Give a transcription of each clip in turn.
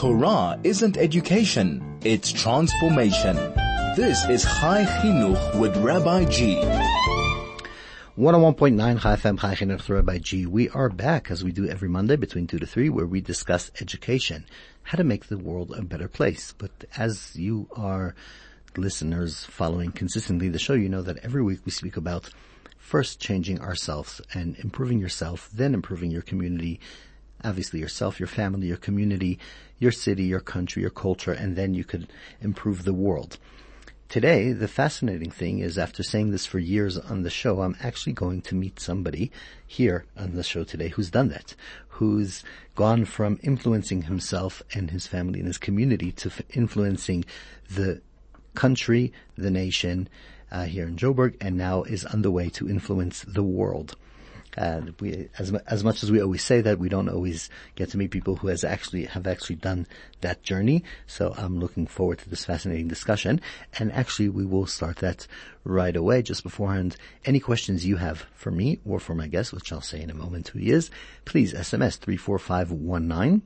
Torah isn't education, it's transformation. This is Chai Chinuch with Rabbi G. 101.9 Chai FM Chai Chinuch with Rabbi G. We are back as we do every Monday between 2 to 3 where we discuss education, how to make the world a better place. But as you are listeners following consistently the show, you know that every week we speak about first changing ourselves and improving yourself, then improving your community, obviously yourself, your family, your community, your city, your country, your culture, and then you could improve the world. Today, the fascinating thing is after saying this for years on the show, I'm actually going to meet somebody here on the show today who's done that, who's gone from influencing himself and his family and his community to f- influencing the country, the nation, uh, here in Joburg and now is on the way to influence the world. And we, as, as much as we always say that, we don't always get to meet people who has actually, have actually done that journey. So I'm looking forward to this fascinating discussion. And actually we will start that right away. Just beforehand, any questions you have for me or for my guest, which I'll say in a moment who he is, please SMS 34519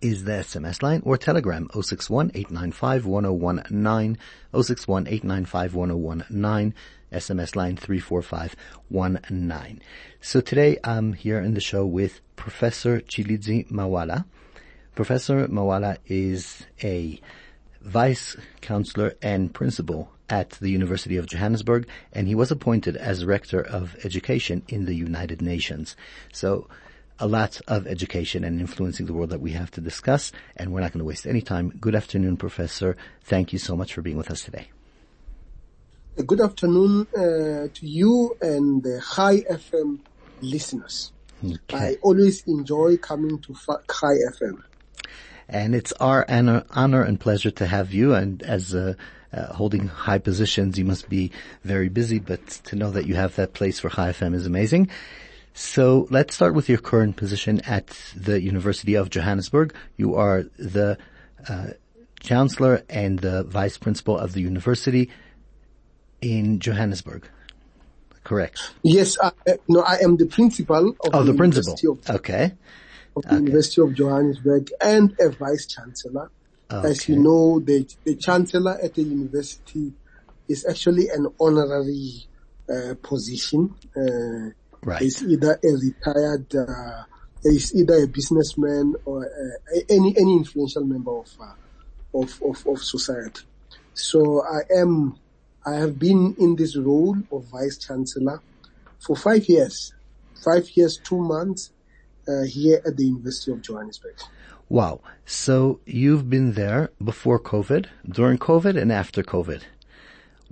is the SMS line or Telegram 061-895-1019, 061-895-1019, SMS line 34519. So today I'm here in the show with Professor Tshilidzi Marwala. Professor Marwala is a vice counselor and principal at the University of Johannesburg, and he was appointed as rector of education in the United Nations. So a lot of education and influencing the world that we have to discuss, and we're not going to waste any time. Good afternoon, Professor. Thank you so much for being with us today. Good afternoon uh, to you and the Chai FM listeners. Okay. I always enjoy coming to Chai FM. And it's our honor, honor and pleasure to have you. And as uh, uh, holding high positions, you must be very busy. But to know that you have that place for Chai FM is amazing. So let's start with your current position at the University of Johannesburg. You are the uh, chancellor and the vice principal of the university in Johannesburg. Correct. Yes, I, no, I am the principal of Oh, the, the principal. University of, Okay. of the University of Johannesburg and a vice chancellor. As you know, the, the chancellor at the university is actually an honorary uh, position. Uh, Right. is either a retired, uh, is either a businessman or uh, any any influential member of, uh, of of of society. So I am, I have been in this role of vice chancellor for five years, five years, two months uh, here at the University of Johannesburg. Wow. So you've been there before COVID, during COVID, and after COVID.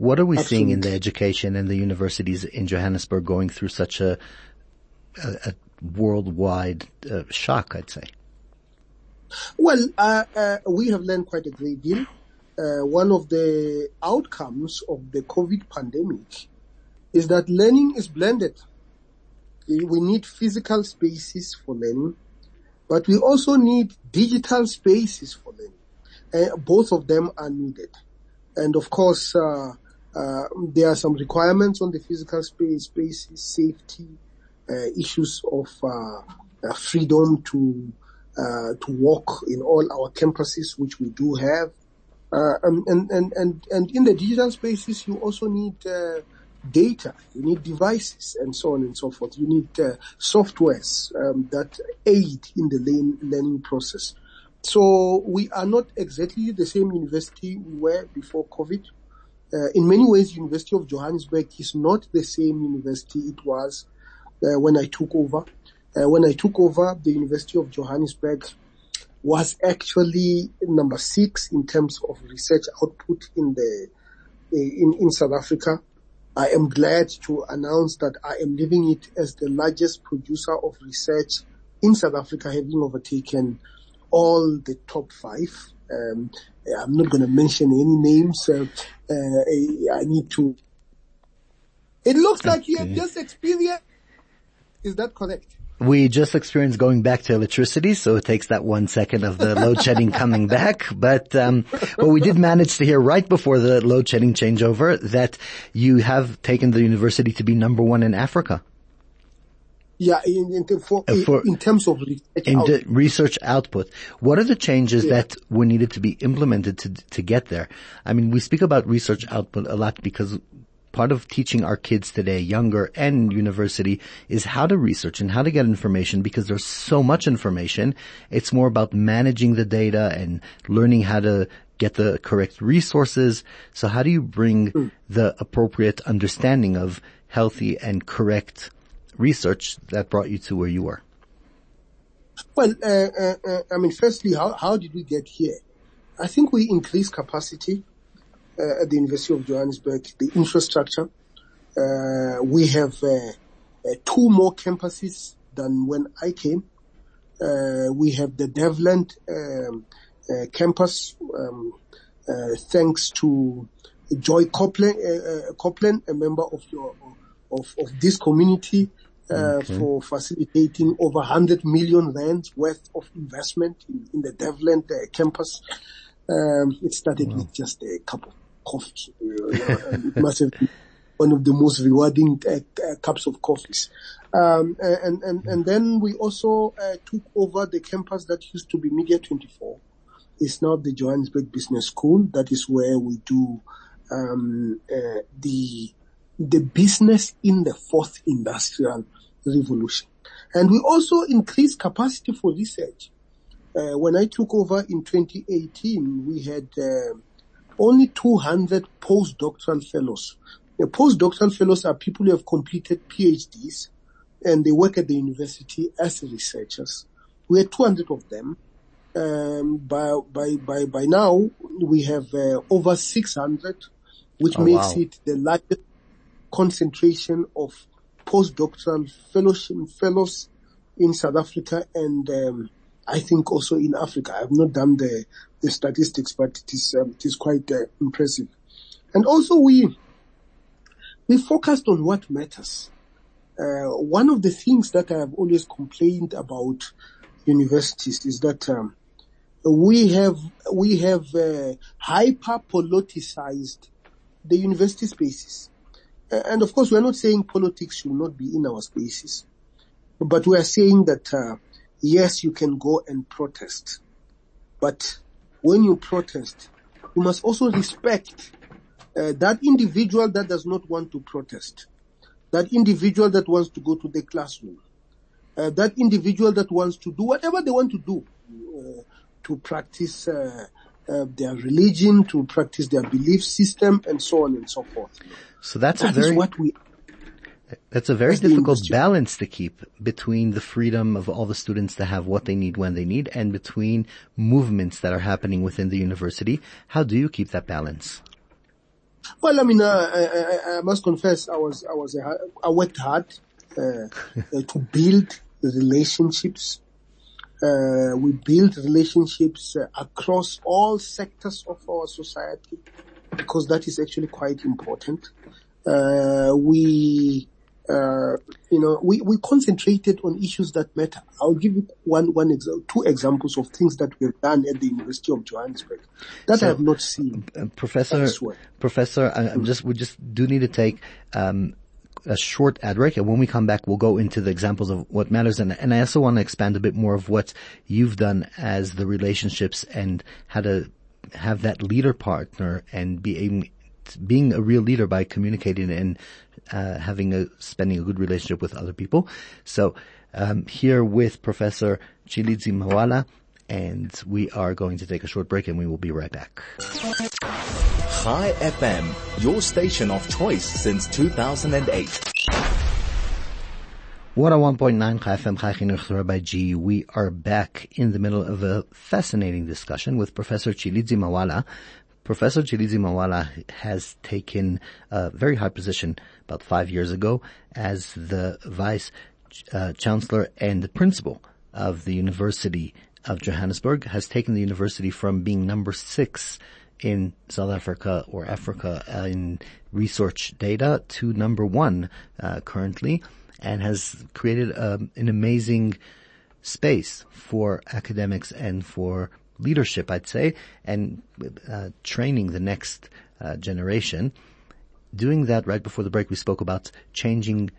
What are we seeing in the education and the universities in Johannesburg going through such a, a, a worldwide uh, shock, I'd say? Well, uh, uh, we have learned quite a great deal. Uh, one of the outcomes of the COVID pandemic is that learning is blended. We we need physical spaces for learning, but we also need digital spaces for learning. Uh, both of them are needed. And of course, uh, uh, there are some requirements on the physical space, spaces, safety, uh, issues of uh, uh, freedom to uh, to walk in all our campuses, which we do have. Uh, um, and, and, and, and in the digital spaces, you also need data, you need devices, and so on and so forth. You need softwares um, that aid in the learning process. So we are not exactly the same university we were before COVID. Uh, in many ways, University of Johannesburg is not the same university it was uh, when I took over. Uh, when I took over, the University of Johannesburg was actually number six in terms of research output in the in, in South Africa. I am glad to announce that I am leaving it as the largest producer of research in South Africa, having overtaken all the top five. Um, I'm not going to mention any names. Uh, uh, I need to. It looks like you have just experienced. Is that correct? We just experienced going back to electricity, so it takes that one second of the load shedding coming back. But um, but we did manage to hear right before the load shedding changeover that you have taken the university to be number one in Africa. Yeah, in, in, for, Uh, for- in terms of research in out- the research output. What are the changes Yeah. that were needed to be implemented to to get there? I mean, we speak about research output a lot because part of teaching our kids today, younger and university, is how to research and how to get information because there's so much information. It's more about managing the data and learning how to get the correct resources. So how do you bring the appropriate understanding of healthy and correct research that brought you to where you are? Well, uh, uh, uh, I mean, firstly, how, how did we get here? I think we increased capacity uh, at the University of Johannesburg, the infrastructure. Uh, we have uh, two more campuses than when I came. We have the Devland um, campus, um, thanks to Joy Copeland, Copeland, a member of your of, of this community, uh, for facilitating over 100 million rands worth of investment in, in the Devland uh, campus. Um, it started with just a cup of coffee. You know, it must have been one of the most rewarding uh, uh, cups of coffees. Um, and, and, and then we also uh, took over the campus that used to be Media 24. It's now the Johannesburg Business School. That is where we do um, uh, the the business in the fourth industrial revolution. And we also increased capacity for research. Uh, when I took over in 2018, we had uh, only 200 postdoctoral fellows. The postdoctoral fellows are people who have completed PhDs and they work at the university as researchers. We had 200 of them. Um, by, by, by, by now, we have uh, over 600, which Oh, makes wow. it the largest concentration of postdoctoral fellowship fellows in South Africa and um, I think also in Africa. I've not done the, the statistics, but it is um, it is quite uh, impressive. And also we we focused on what matters. Uh, one of the things that I have always complained about universities is that um, we have we have uh, hyper politicized the university spaces. Uh, and of course, we are not saying politics should not be in our spaces, but we are saying that uh, yes, you can go and protest, but when you protest, you must also respect uh, that individual that does not want to protest, that individual that wants to go to the classroom, uh, that individual that wants to do whatever they want to do uh, to practice uh, their religion, to practice their belief system, and so on and so forth. So that's a very what we That's a very That's difficult balance to keep between the freedom of all the students to have what they need when they need and between movements that are happening within the university. How do you keep that balance? Well, I mean, uh, I, I, I must confess, I was, I was, a, I worked hard uh, uh, to build relationships. Uh, we build relationships uh, across all sectors of our society because that is actually quite important. Uh, we, uh, you know, we, we concentrated on issues that matter. I'll give you one, one example, two examples of things that we have done at the University of Johannesburg that I have not seen. Uh, Professor, Elsewhere. Professor, I, I'm just, we just do need to take, um, a short ad break and when we come back we'll go into the examples of what matters and, and I also want to expand a bit more of what you've done as the relationships and how to have that leader partner and being being a real leader by communicating and uh, having a spending a good relationship with other people. So um, here with Professor Tshilidzi Marwala and we are going to take a short break and we will be right back. Chai FM, your station of choice since 2008. 101.9 Chai FM Chai Chinuch Rabbi G. We are back in the middle of a fascinating discussion with Professor Tshilidzi Marwala. Professor Tshilidzi Marwala has taken a very high position about five years ago as the Vice uh, Chancellor and the Principal of the University of Johannesburg, has taken the university from being number six in South Africa or Africa in research data to number one uh, currently and has created um, an amazing space for academics and for leadership, I'd say, and uh, training the next uh, generation. Doing that right before the break, we spoke about changing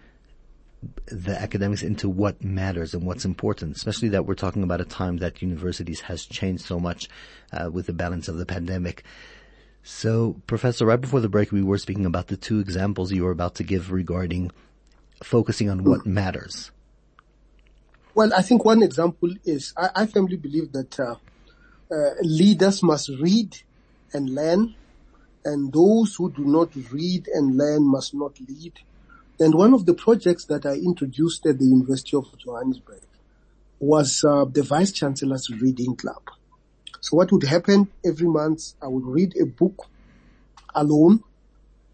the academics into what matters and what's important, especially that we're talking about a time that universities has changed so much uh, with the balance of the pandemic. So, Professor, right before the break, we were speaking about the two examples you were about to give regarding focusing on what matters. Well, I think one example is I, I firmly believe that uh, uh, leaders must read and learn, and those who do not read and learn must not lead. And one of the projects that I introduced at the University of Johannesburg was uh, the Vice Chancellor's Reading Club. So what would happen every month, I would read a book alone,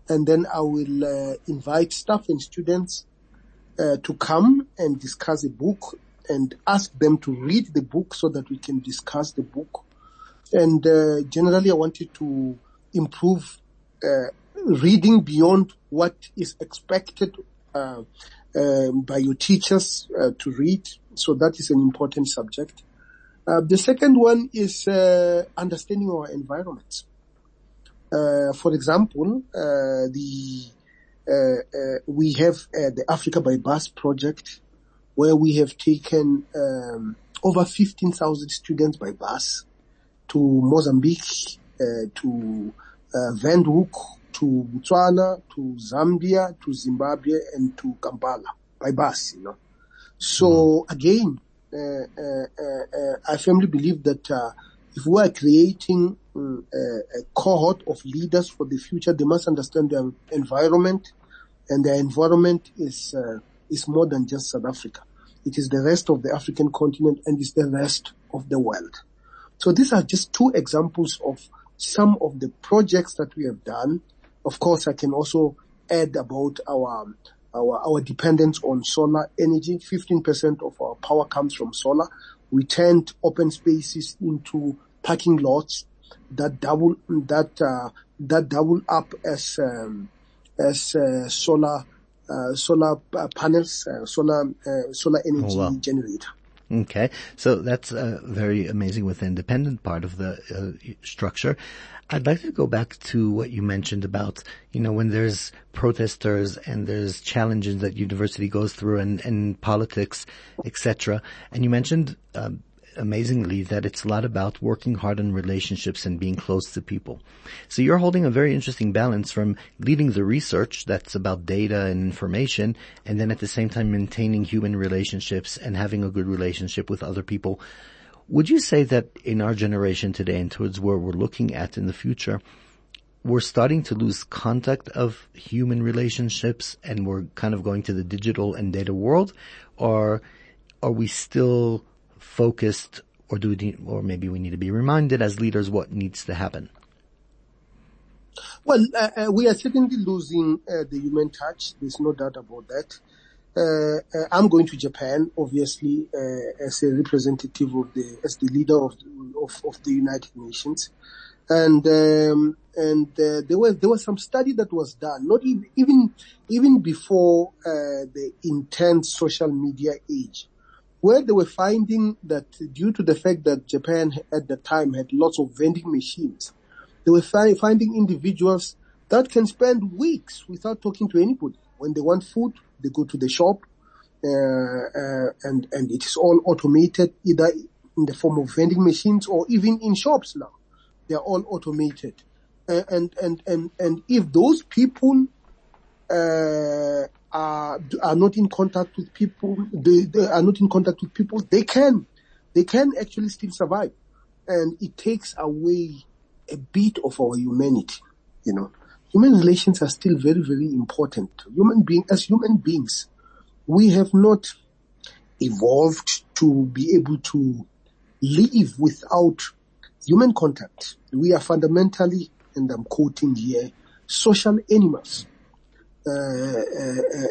and then I will uh, invite staff and students uh, to come and discuss a book and ask them to read the book so that we can discuss the book. And uh, generally, I wanted to improve uh, reading beyond what is expected uh, um, by your teachers uh, to read. So that is an important subject. Uh, the second one is uh, understanding our environment. for example, the we have the Africa by Bus project, where we have taken um, over 15,000 students by bus to Mozambique, uh, to uh, to Botswana, to Zambia, to Zimbabwe, and to Kampala by bus, you know. So mm. again, uh, uh, uh, I firmly believe that uh, if we are creating um, a, a, cohort of leaders for the future, they must understand their environment, and their environment is is more than just South Africa. It is the rest of the African continent and it's the rest of the world. So these are just two examples of some of the projects that we have done. Of course, I can also add about our our, our dependence on solar energy. 15% of our power comes from solar. We turned open spaces into parking lots that double that uh, that double up as um, as uh, solar uh, solar uh, panels, uh, solar uh, solar energy oh, wow. generator. Okay, so that's uh, very amazing with the independent part of the uh, structure. I'd like to go back to what you mentioned about, you know, when there's protesters and there's challenges that university goes through and, and politics, etc. And you mentioned um, amazingly that it's a lot about working hard on relationships and being close to people. So you're holding a very interesting balance from leading the research that's about data and information and then at the same time maintaining human relationships and having a good relationship with other people. Would you say that in our generation today and towards where we're looking at in the future, we're starting to lose contact of human relationships and we're kind of going to the digital and data world or are we still focused or do we need, or maybe we need to be reminded as leaders what needs to happen? Well, uh, uh, we are certainly losing uh, the human touch. There's no doubt about that. Uh, uh, I'm going to Japan, obviously, uh, as a representative of the, as the leader of of, of the United Nations, and um, and there was there was some study that was done, not even even even before the intense social media age where they were finding that due to the fact that Japan at the time had lots of vending machines, they were fi- finding individuals that can spend weeks without talking to anybody. When they want food, they go to the shop, uh, uh, and and it is all automated, either in the form of vending machines or even in shops now. They are all automated, and and and and if those people uh, are, are not in contact with people, they, they are not in contact with people, they can, they can actually still survive. And it takes away a bit of our humanity, you know. Human relations are still very, very important. Human being, as human beings, we have not evolved to be able to live without human contact. We are fundamentally, and I'm quoting here, social animals. Uh, uh,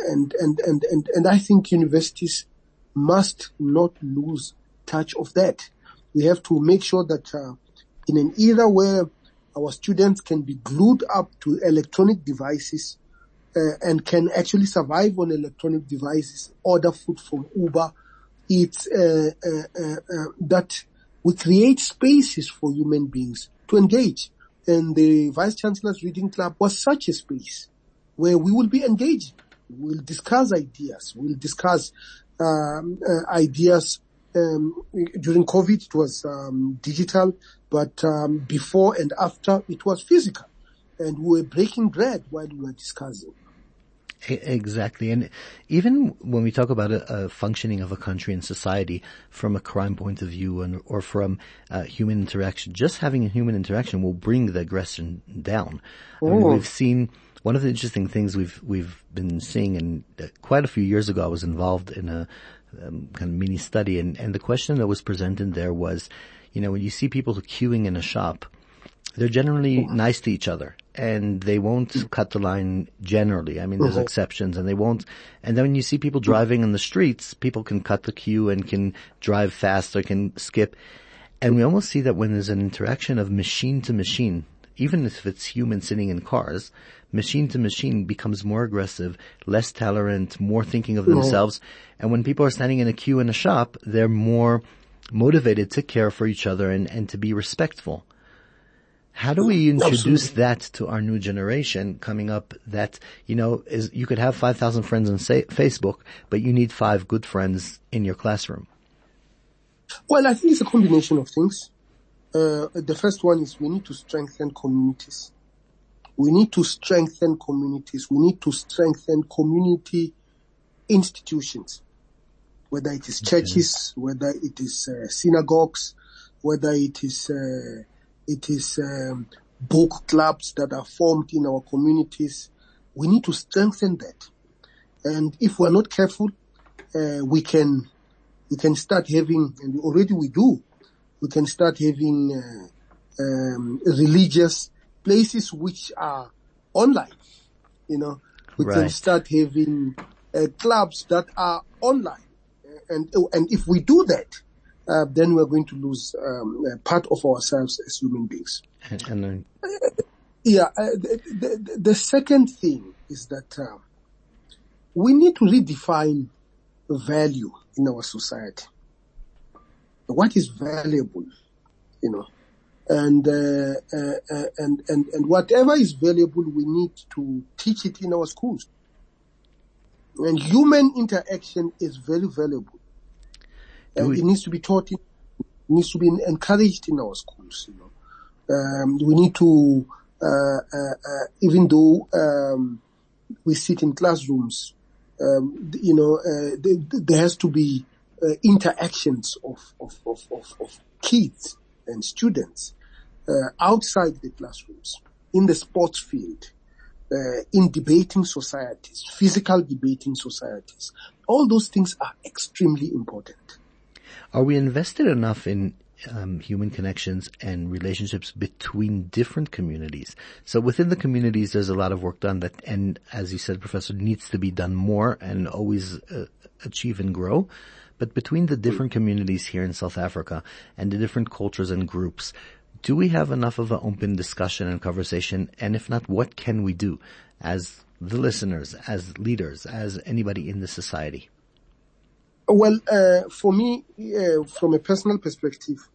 and, and, and, and, and I think universities must not lose touch of that. We have to make sure that uh, in an era where our students can be glued up to electronic devices uh, and can actually survive on electronic devices, order food from Uber, it's uh, uh, that we create spaces for human beings to engage. And the Vice Chancellor's Reading Club was such a space where we will be engaged We'll discuss ideas. We'll discuss um, uh, ideas. Um, during COVID, it was um, digital, but um, before and after, it was physical, and we were breaking bread while we were discussing. Exactly. And even when we talk about a, a, functioning of a country and society from a crime point of view and, or from uh, human interaction, just having a human interaction will bring the aggression down. I mean, we've seen one of the interesting things we've, we've been seeing and uh, quite a few years ago I was involved in a um, kind of mini study and, and the question that was presented there was, you know, when you see people queuing in a shop, they're generally nice to each other and they won't cut the line generally. I mean, there's exceptions and they won't. And then when you see people driving in the streets, people can cut the queue and can drive fast or can skip. And we almost see that when there's an interaction of machine to machine, even if it's human sitting in cars, machine to machine becomes more aggressive, less tolerant, more thinking of themselves. And when people are standing in a queue in a shop, they're more motivated to care for each other and, and to be respectful. How do we introduce Absolutely. that to our new generation coming up that, you know, is, you could have 5,000 friends on say, Facebook, but you need five good friends in your classroom? Well, I think it's a combination of things. Uh, the first one is we need to strengthen communities. We need to strengthen communities. We need to strengthen community institutions, whether it is churches, okay. whether it is uh, synagogues, whether it is uh, it is um, book clubs that are formed in our communities. We need to strengthen that. And if we're not careful, uh, we can, we can start having, and already we do, we can start having uh, um, religious places which are online. You know, we right. can start having uh, clubs that are online. And, and if we do that, uh, then we're going to lose um, part of ourselves as human beings. And, uh, yeah, uh, the, the, the, second thing is that uh, we need to redefine value in our society. What is valuable, you know, and uh, uh, and and and whatever is valuable, we need to teach it in our schools. And human interaction is very valuable uh, it needs to be taught, in, needs to be encouraged in our schools. You know, um, we need to, uh, uh, uh, even though um, we sit in classrooms, um, you know, uh, there, there, has to be uh, interactions of, of, of, of, of kids and students outside the classrooms, in the sports field, uh, in debating societies, physical debating societies. All those things are extremely important. Are we invested enough in um, human connections and relationships between different communities. So within the communities, there's a lot of work done that, and as you said, Professor, needs to be done more and always uh, achieve and grow. But between the different communities here in South Africa and the different cultures and groups, do we have enough of an open discussion and conversation? And if not, what can we do as the listeners, as leaders, as anybody in the society? Well, uh, for me, uh, from a personal perspective,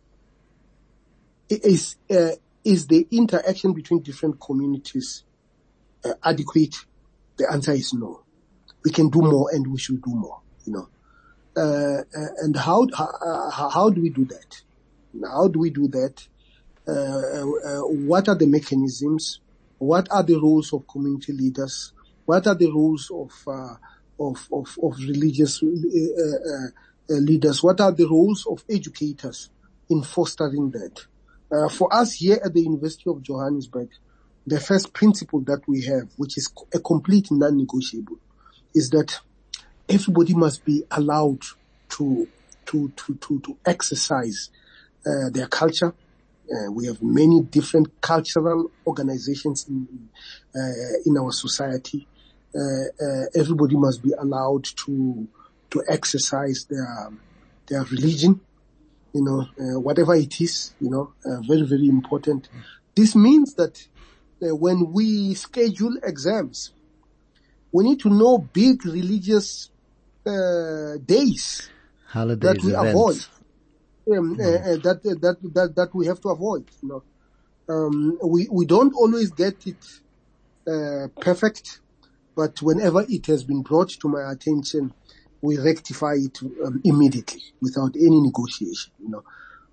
is uh, is the interaction between different communities uh, adequate? The answer is no. We can do more, and we should do more. You know, uh, uh, and how, how how do we do that? How do we do that? what are the mechanisms? What are the roles of community leaders? What are the roles of of, of, of religious uh, uh, uh, leaders? What are the roles of educators in fostering that? Uh, for us here at the University of Johannesburg, the first principle that we have, which is a complete non-negotiable, is that everybody must be allowed to to to to, to exercise uh, their culture. Uh, we have many different cultural organizations in in our society, uh, uh, everybody must be allowed to to exercise their their religion, you know, uh, whatever it is, you know, very very important. This means that when we schedule exams, we need to know big religious days Holidays, that we events. avoid. Um, mm. uh, that, that that that we have to avoid. You know, um, we we don't always get it uh, perfect, but whenever it has been brought to my attention, we rectify it um, immediately without any negotiation, you know.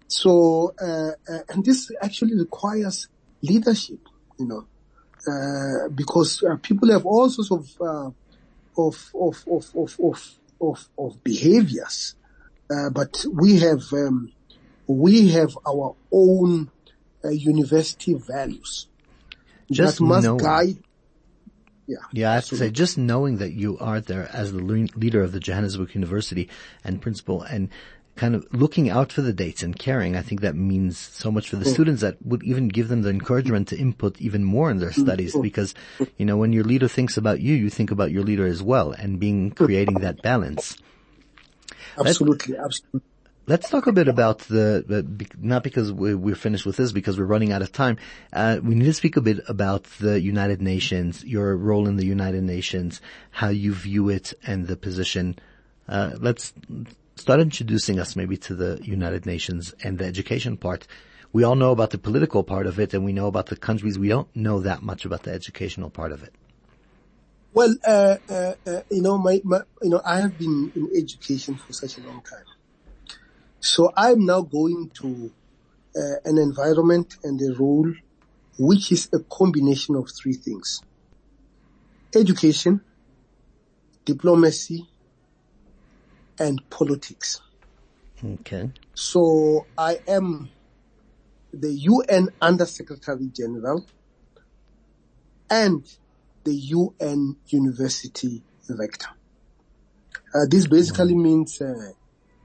So, uh, uh, and this actually requires leadership, you know, uh, because uh, people have all sorts of, uh, of, of, of, of, of, of, of behaviors. Uh, but we have, um, we have our own university values Just that must knowing. guide yeah. Yeah, I have to say, just knowing that you are there as the le- leader of the Johannesburg University and principal and kind of looking out for the dates and caring, I think that means so much for the students that would even give them the encouragement to input even more in their studies because, you know, when your leader thinks about you, you think about your leader as well and being, creating that balance. Absolutely, absolutely. Let's talk a bit about the, not because we, we're finished with this, because we're running out of time. Uh, we need to speak a bit about the United Nations, your role in the United Nations, how you view it, and the position. Uh, let's start introducing us maybe to the United Nations and the education part. We all know about the political part of it, and we know about the countries. We don't know that much about the educational part of it. Well, uh, uh, uh, you know, my, my, you know, I have been in education for such a long time. So I'm now going to uh, an environment and a role which is a combination of three things. Education, diplomacy, and politics. Okay. So I am the UN Under Secretary General and the UN University Rector. Uh, this basically means uh,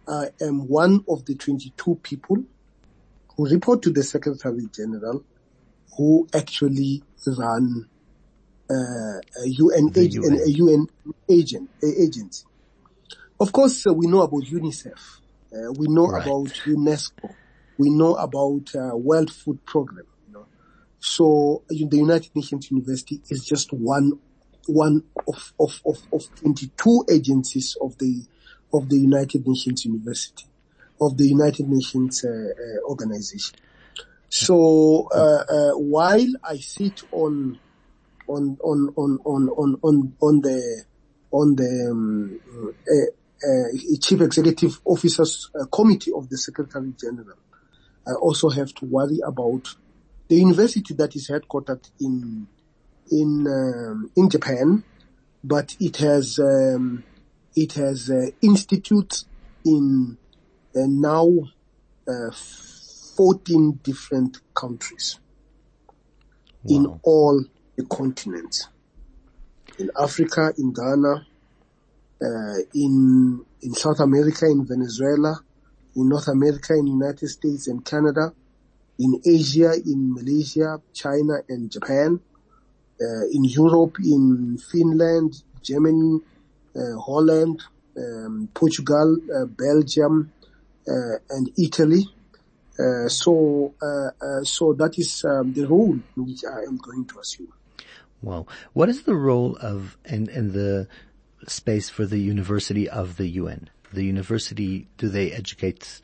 I am one of the 22 people who report to the Secretary General who actually run uh, a UN, ag- UN. a UN agent, a agency. Of course, uh, we know about UNICEF. Uh, we know Right. about UNESCO. We know about uh, World Food Program. You know. So the United Nations University is just one one of, of, of, of 22 agencies of the of the United Nations University of the United Nations uh, uh, organization. So uh, while I sit on on on on on on on, on the on the um, chief executive officers uh, committee of the secretary general, I also have to worry about the university that is headquartered in in um, in Japan, but it has um, it has uh, institutes in uh, now uh, 14 different countries in all the continents. In Africa, in Ghana, uh, in in South America, in Venezuela, in North America, in United States and Canada, in Asia, in Malaysia, China and Japan, uh, in Europe, in Finland, Germany, uh, Holland, um, Portugal, uh, Belgium, uh, and Italy. So, so that is um, the role which I am going to assume. Wow. What is the role of and and the space for the university of the UN? The university do they educate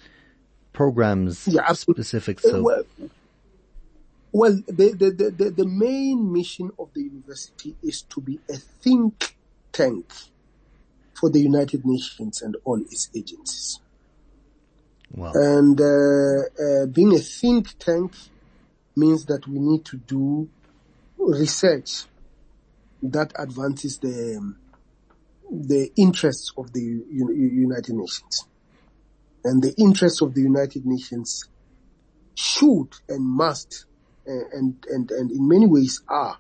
programs Yeah, absolutely. specific so well, well the, the, the, the, main mission of the university is to be a think tank for the United Nations and all its agencies. well And uh, uh, being a think tank means that we need to do research that advances the um, the interests of the United Nations. And the interests of the United Nations should and must and, and, and in many ways are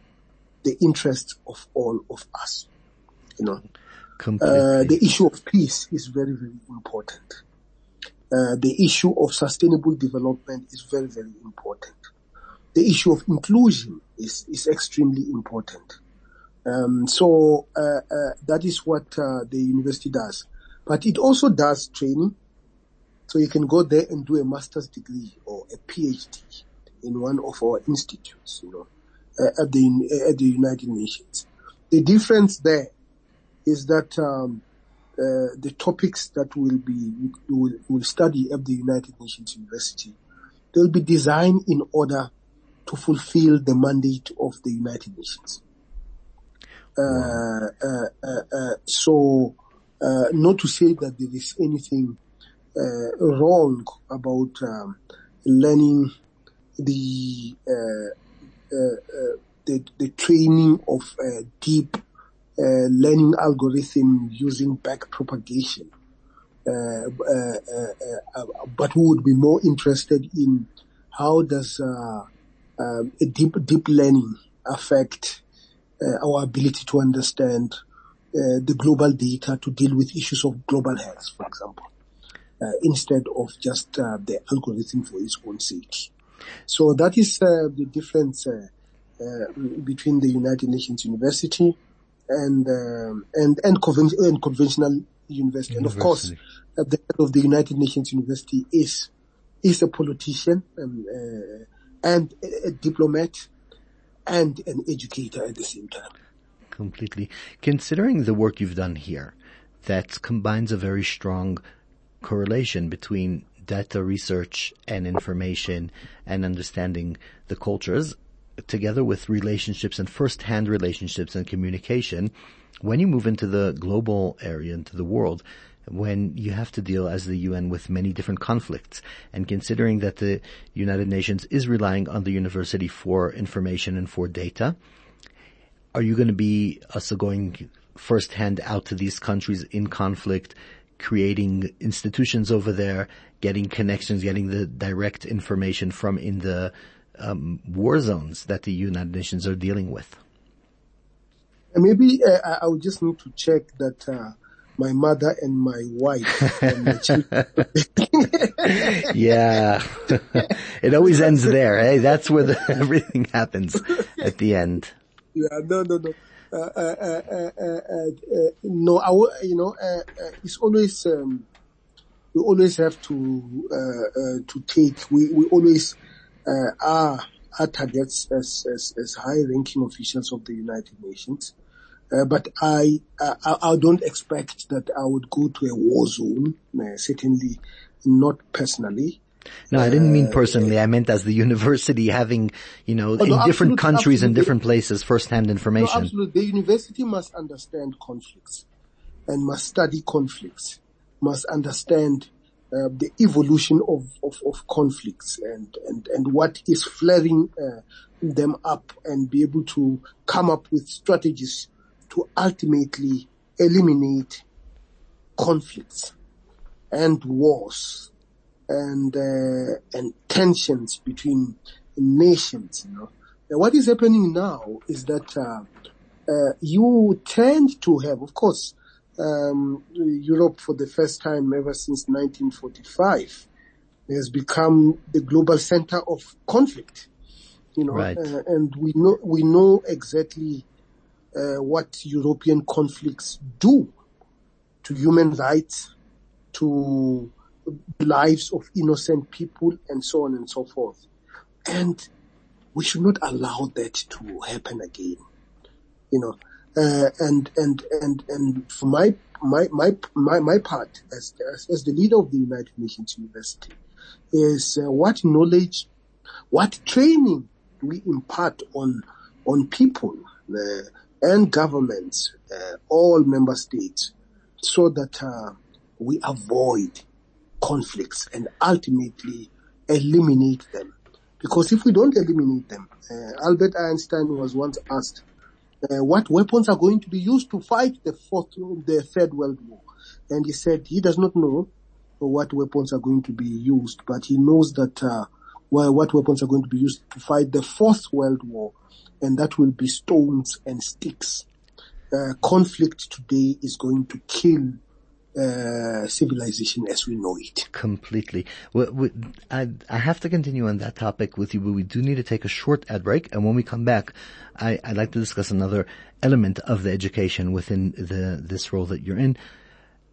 the interests of all of us. You know, uh, the issue of peace is very, very important. Uh, the issue of sustainable development is very, very important. The issue of inclusion is, is extremely important. Um, so uh, uh, that is what uh, the university does. But it also does training. So you can go there and do a master's degree or a PhD in one of our institutes, you know, uh, at the at the United Nations. The difference there is that um, uh, the topics that will be will, will study at the United Nations University they'll be designed in order to fulfill the mandate of the United Nations. Uh, uh, uh, so, not to say that there is anything uh, wrong about um, learning the, uh, uh, uh, the the training of deep learning algorithm using back propagation. Uh, uh, uh, but we would be more interested in how does uh, um, deep deep learning affect our ability to understand uh, the global data to deal with issues of global health, for example, uh, instead of just uh, the algorithm for its own sake. So that is uh, the difference uh, uh, between the United Nations University and um, and and, conven- and conventional university. And of course, at the head of the United Nations University is is a politician um, uh, and a, a diplomat and an educator at the same time. Completely. Considering the work you've done here, that combines a very strong correlation between data research and information and understanding the cultures, together with relationships and first-hand relationships and communication, when you move into the global area, into the world, when you have to deal as the UN with many different conflicts, and considering that the United Nations is relying on the university for information and for data, are you going to be also going firsthand out to these countries in conflict, creating institutions over there, getting connections, getting the direct information from in the um, war zones that the United Nations are dealing with? Maybe uh, I- would just need to check that uh, my mother and my wife and children Yeah, it always ends there. Hey, that's where the, everything happens at the end. Yeah, no, no, no. Uh, uh, uh, uh, uh, uh, no, I, you know, uh, uh, it's always, um, we always have to, uh, uh, to take, we, we always, uh, are, are targets as, as, as high ranking officials of the United Nations. Uh, but I, I, I don't expect that I would go to a war zone, uh, certainly not personally. No, I didn't mean personally. I meant as the university having, you know, in Uh, no, different countries and different places, first-hand No, information. absolutely. The university must understand conflicts and must study conflicts, must understand uh, the evolution of, of, of conflicts and, and, and what is flaring uh, them up and be able to come up with strategies to ultimately eliminate conflicts and wars and uh, and tensions between nations. You know, And what is happening now is that uh, uh, you tend to have, of course, um, Europe for the first time ever since 1945 has become the global center of conflict. You know, Right. uh, and we know we know exactly uh, what European conflicts do to human rights, to the lives of innocent people, and so on and so forth. And we should not allow that to happen again. You know, uh, and and and and for my my my my, my part as, as as the leader of the United Nations University is uh, what knowledge, what training do we impart on on people uh, and governments, uh, all member states, so that uh, we avoid conflicts and ultimately eliminate them. Because if we don't eliminate them, uh, Albert Einstein was once asked, uh, what weapons are going to be used to fight the fourth, the third world war? And he said he does not know what weapons are going to be used, but he knows that, uh, what weapons are going to be used to fight the fourth world war, and that will be stones and sticks. Uh, conflict today is going to kill uh, civilization as we know it. Completely. We, I, I have to continue on that topic with you, but we do need to take a short ad break. And when we come back, I, I'd like to discuss another element of the education within the this role that you're in.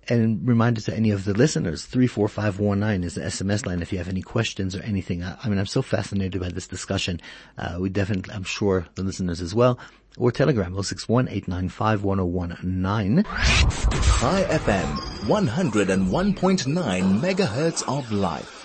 And reminder to any of the listeners, 34519 is the SMS line if you have any questions or anything. I, I mean, I'm so fascinated by this discussion. Uh, we definitely, I'm sure the listeners as well. Or Telegram, 061 895 1019. Chai FM, 101.9 megahertz of life.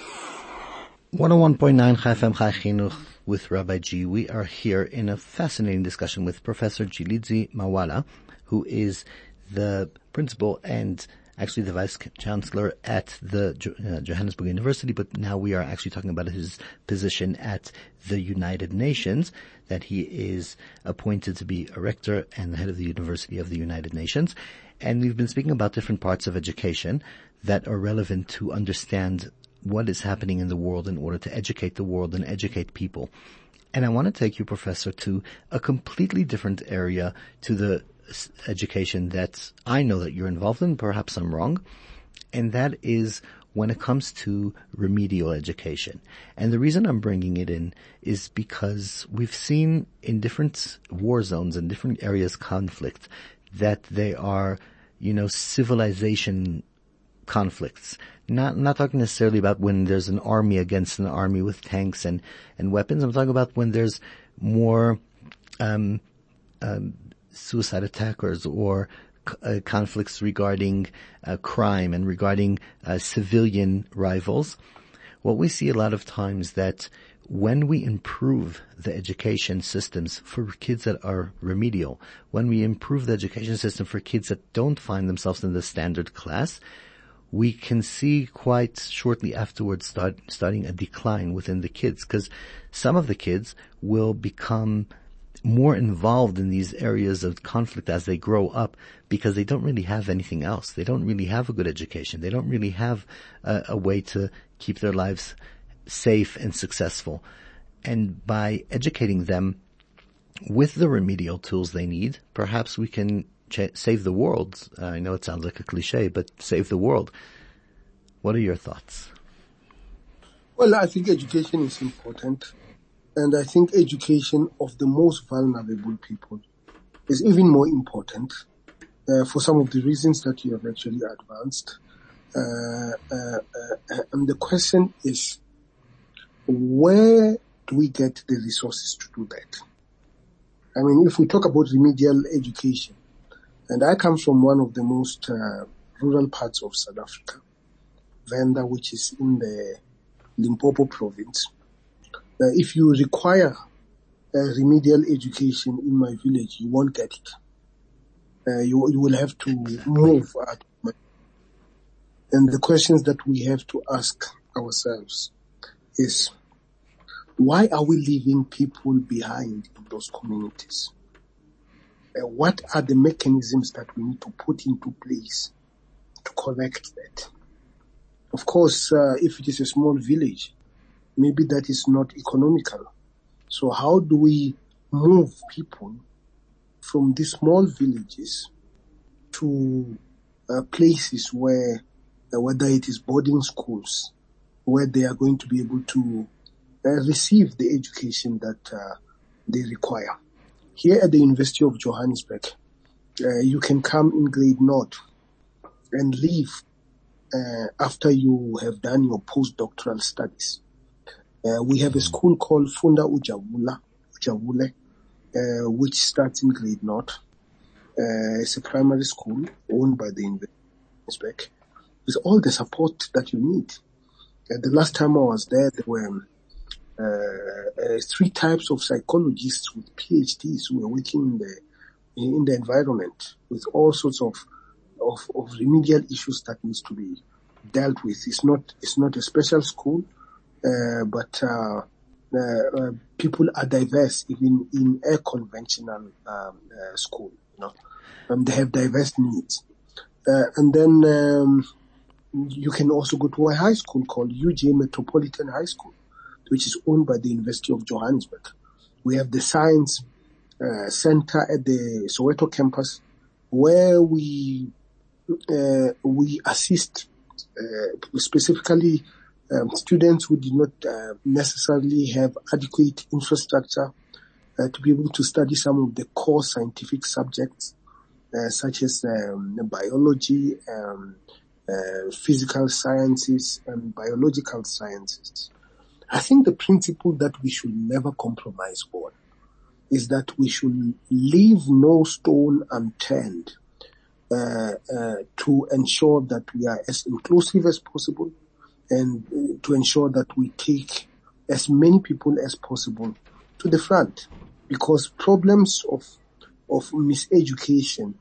101.9 Chai FM Chai Chinuch with Rabbi G. We are here in a fascinating discussion with Professor Tshilidzi Marwala, who is the principal and actually the vice chancellor at the uh, Johannesburg University, but now we are actually talking about his position at the United Nations, that he is appointed to be a rector and the head of the University of the United Nations. And we've been speaking about different parts of education that are relevant to understand what is happening in the world in order to educate the world and educate people. And I want to take you, Professor, to a completely different area, to the education that I know that you're involved in. Perhaps I'm wrong. And that is when it comes to remedial education. And the reason I'm bringing it in is because we've seen in different war zones and different areas conflict that they are, you know, civilization conflicts. Not not talking necessarily about when there's an army against an army with tanks and and weapons. I'm talking about when there's more um, um, suicide attackers or uh, conflicts regarding uh, crime and regarding uh, civilian rivals. What we see a lot of times that when we improve the education systems for kids that are remedial, when we improve the education system for kids that don't find themselves in the standard class, we can see quite shortly afterwards start, starting a decline within the kids because some of the kids will become more involved in these areas of conflict as they grow up because they don't really have anything else. They don't really have a good education. They don't really have a, a way to keep their lives safe and successful. And by educating them with the remedial tools they need, perhaps we can ch- save the world. Uh, I know it sounds like a cliche, but save the world. What are your thoughts? Well, I think education is important. And I think education of the most vulnerable people is even more important uh, for some of the reasons that you have actually advanced. Uh, uh, uh and the question is, where do we get the resources to do that? I mean, if we talk about remedial education, and I come from one of the most uh, rural parts of South Africa, Venda, which is in the Limpopo province. Uh, if you require remedial education in my village, you won't get it. Uh, you, you will have to move. And the questions that we have to ask ourselves is, why are we leaving people behind in those communities? uh, what are the mechanisms that we need to put into place to correct that? Of course, uh, if it is a small village, maybe that is not economical. So how do we move people from these small villages to uh, places where, uh, whether it is boarding schools, where they are going to be able to uh, receive the education that uh, they require? Here at the University of Johannesburg, uh, you can come in grade naught and leave uh, after you have done your postdoctoral studies. Uh, we have a school called Funda Ujabula, Ujabule, uh, which starts in grade naught. Uh, it's a primary school owned by the of with all the support that you need. Uh, the last time I was there, there were uh, uh, three types of psychologists with PhDs who were working in the in the environment with all sorts of of, of remedial issues that needs to be dealt with. It's not it's not a special school, but uh, uh, people are diverse even in a conventional um, school. You know, um, they have diverse needs, and then um, you can also go to a high school called UJ Metropolitan High School which is owned by the University of Johannesburg. We have the Science uh, Center at the Soweto campus, where we uh, we assist uh, specifically um, students who did not uh, necessarily have adequate infrastructure uh, to be able to study some of the core scientific subjects, uh, such as um, biology, um, physical sciences, and biological sciences. I think the principle that we should never compromise on is that we should leave no stone unturned uh, uh, to ensure that we are as inclusive as possible and to ensure that we take as many people as possible to the front because problems of, of miseducation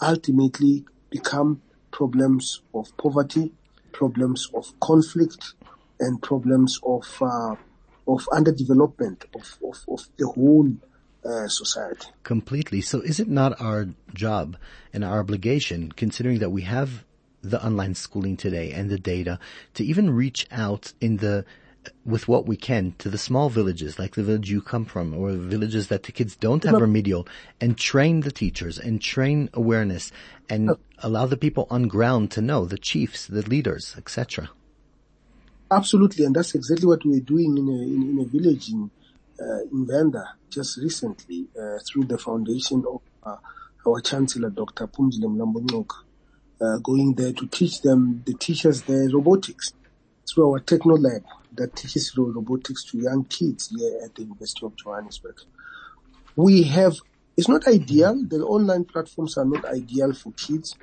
ultimately become problems of poverty, problems of conflict, and problems of uh, of underdevelopment of, of, of the whole uh, society. Completely. So is it not our job and our obligation, considering that we have the online schooling today and the data, to even reach out in the with what we can to the small villages, like the village you come from, or villages that the kids don't have remedial, and train the teachers and train awareness and allow the people on ground to know, the chiefs, the leaders, etc. Absolutely, and that's exactly what we're doing in a, in, in a village in, uh, in Venda just recently uh, through the foundation of uh, our Chancellor, Dr. Phumzile Mlambo uh, going there to teach them, the teachers there robotics through our techno lab that teaches robotics to young kids here at the University of Johannesburg. We have, it's not ideal, the online platforms are not ideal for kids.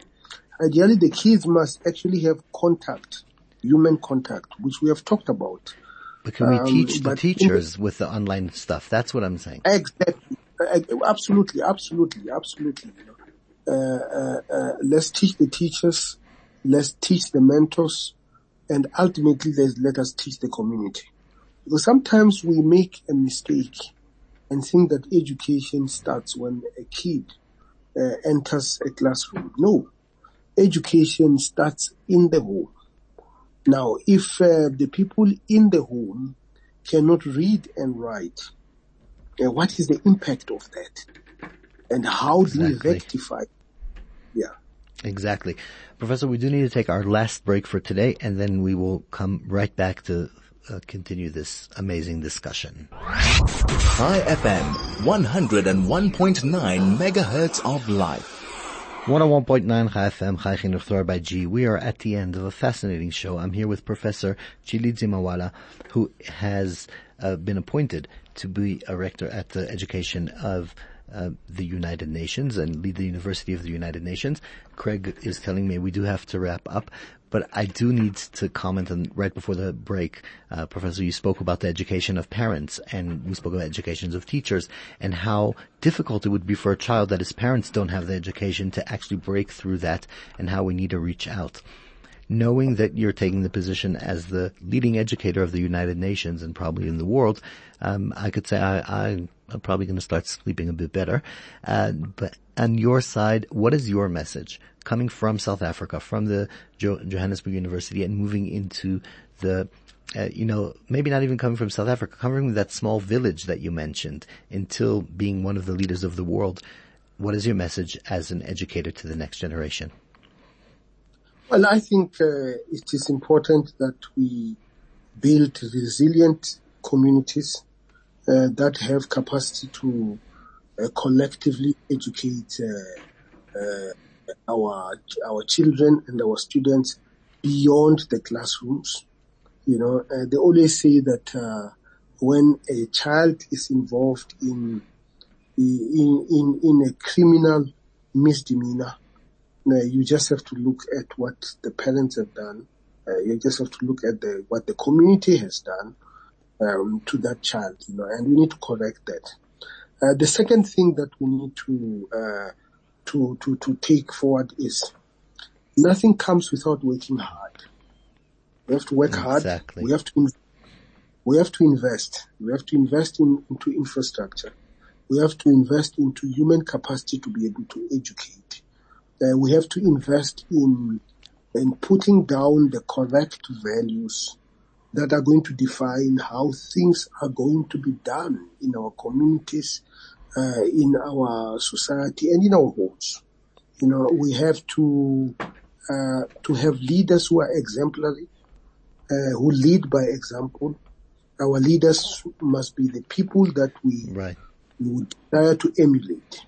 Ideally, the kids must actually have contact, human contact, which we have talked about. But can we Um, teach the teachers with the online stuff? That's what I'm saying. Exactly. Absolutely, absolutely, absolutely. You know. Uh, uh, uh, let's teach the teachers, let's teach the mentors, and ultimately let us teach the community. Because sometimes we make a mistake and think that education starts when a kid uh, enters a classroom. No, education starts in the home. Now, if uh, the people in the home cannot read and write, uh, what is the impact of that? And how do we Exactly. rectify? Yeah. Exactly. Professor, we do need to take our last break for today and then we will come right back to uh, continue this amazing discussion. Chai FM, 101.9 megahertz of life. 101.9 Chai FM, Chai Chinuch Thrower by G. We are at the end of a fascinating show. I'm here with Professor Tshilidzi Marwala, who has uh, been appointed to be a rector at the education of uh, the United Nations and lead the University of the United Nations. Craig is telling me we do have to wrap up, but I do need to comment on right before the break, uh, Professor, you spoke about the education of parents and we spoke about educations of teachers and how difficult it would be for a child that his parents don't have the education to actually break through that and how we need to reach out. Knowing that you're taking the position as the leading educator of the United Nations and probably in the world, um, I could say I, I'm probably going to start sleeping a bit better. Uh, but on your side, what is your message coming from South Africa, from the jo- Johannesburg University, and moving into the uh, you know, maybe not even coming from South Africa, coming from that small village that you mentioned, until being one of the leaders of the world. What is your message as an educator to the next generation? Well, I think uh, it is important that we build resilient communities uh, that have capacity to uh, collectively educate uh, uh, our our children and our students beyond the classrooms. You know, uh, they always say that when a child is involved in in in, in a criminal misdemeanor, you just have to look at what the parents have done. Uh, you just have to look at the what the community has done um, to that child, you know, and we need to correct that. Uh, the second thing that we need to uh, to to to take forward is nothing comes without working hard. We have to work Exactly. hard. We have to in- we have to invest. We have to invest in, into infrastructure. We have to invest into human capacity to be able to educate. Uh, we have to invest in in putting down the correct values that are going to define how things are going to be done in our communities, uh, in our society, and in our homes. You know, we have to uh, to have leaders who are exemplary, uh, who lead by example. Our leaders must be the people that we, Right. we would desire to emulate.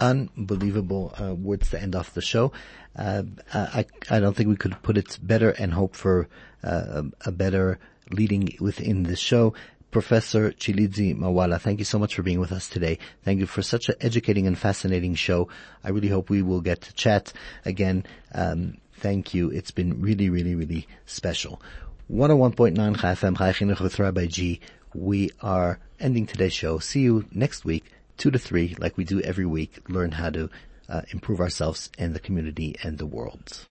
Unbelievable uh, words to end off the show. Uh, I, I don't think we could put it better and hope for uh, a, better leading within this show. Professor Tshilidzi Marwala, thank you so much for being with us today. Thank you for such an educating and fascinating show. I really hope we will get to chat again um, Thank you. It's been really, really, really special. 101.9 Chai FM, Chai with Rabbi G. We are ending today's show. See you next week, 2 to 3, like we do every week. Learn how to uh, improve ourselves and the community and the world.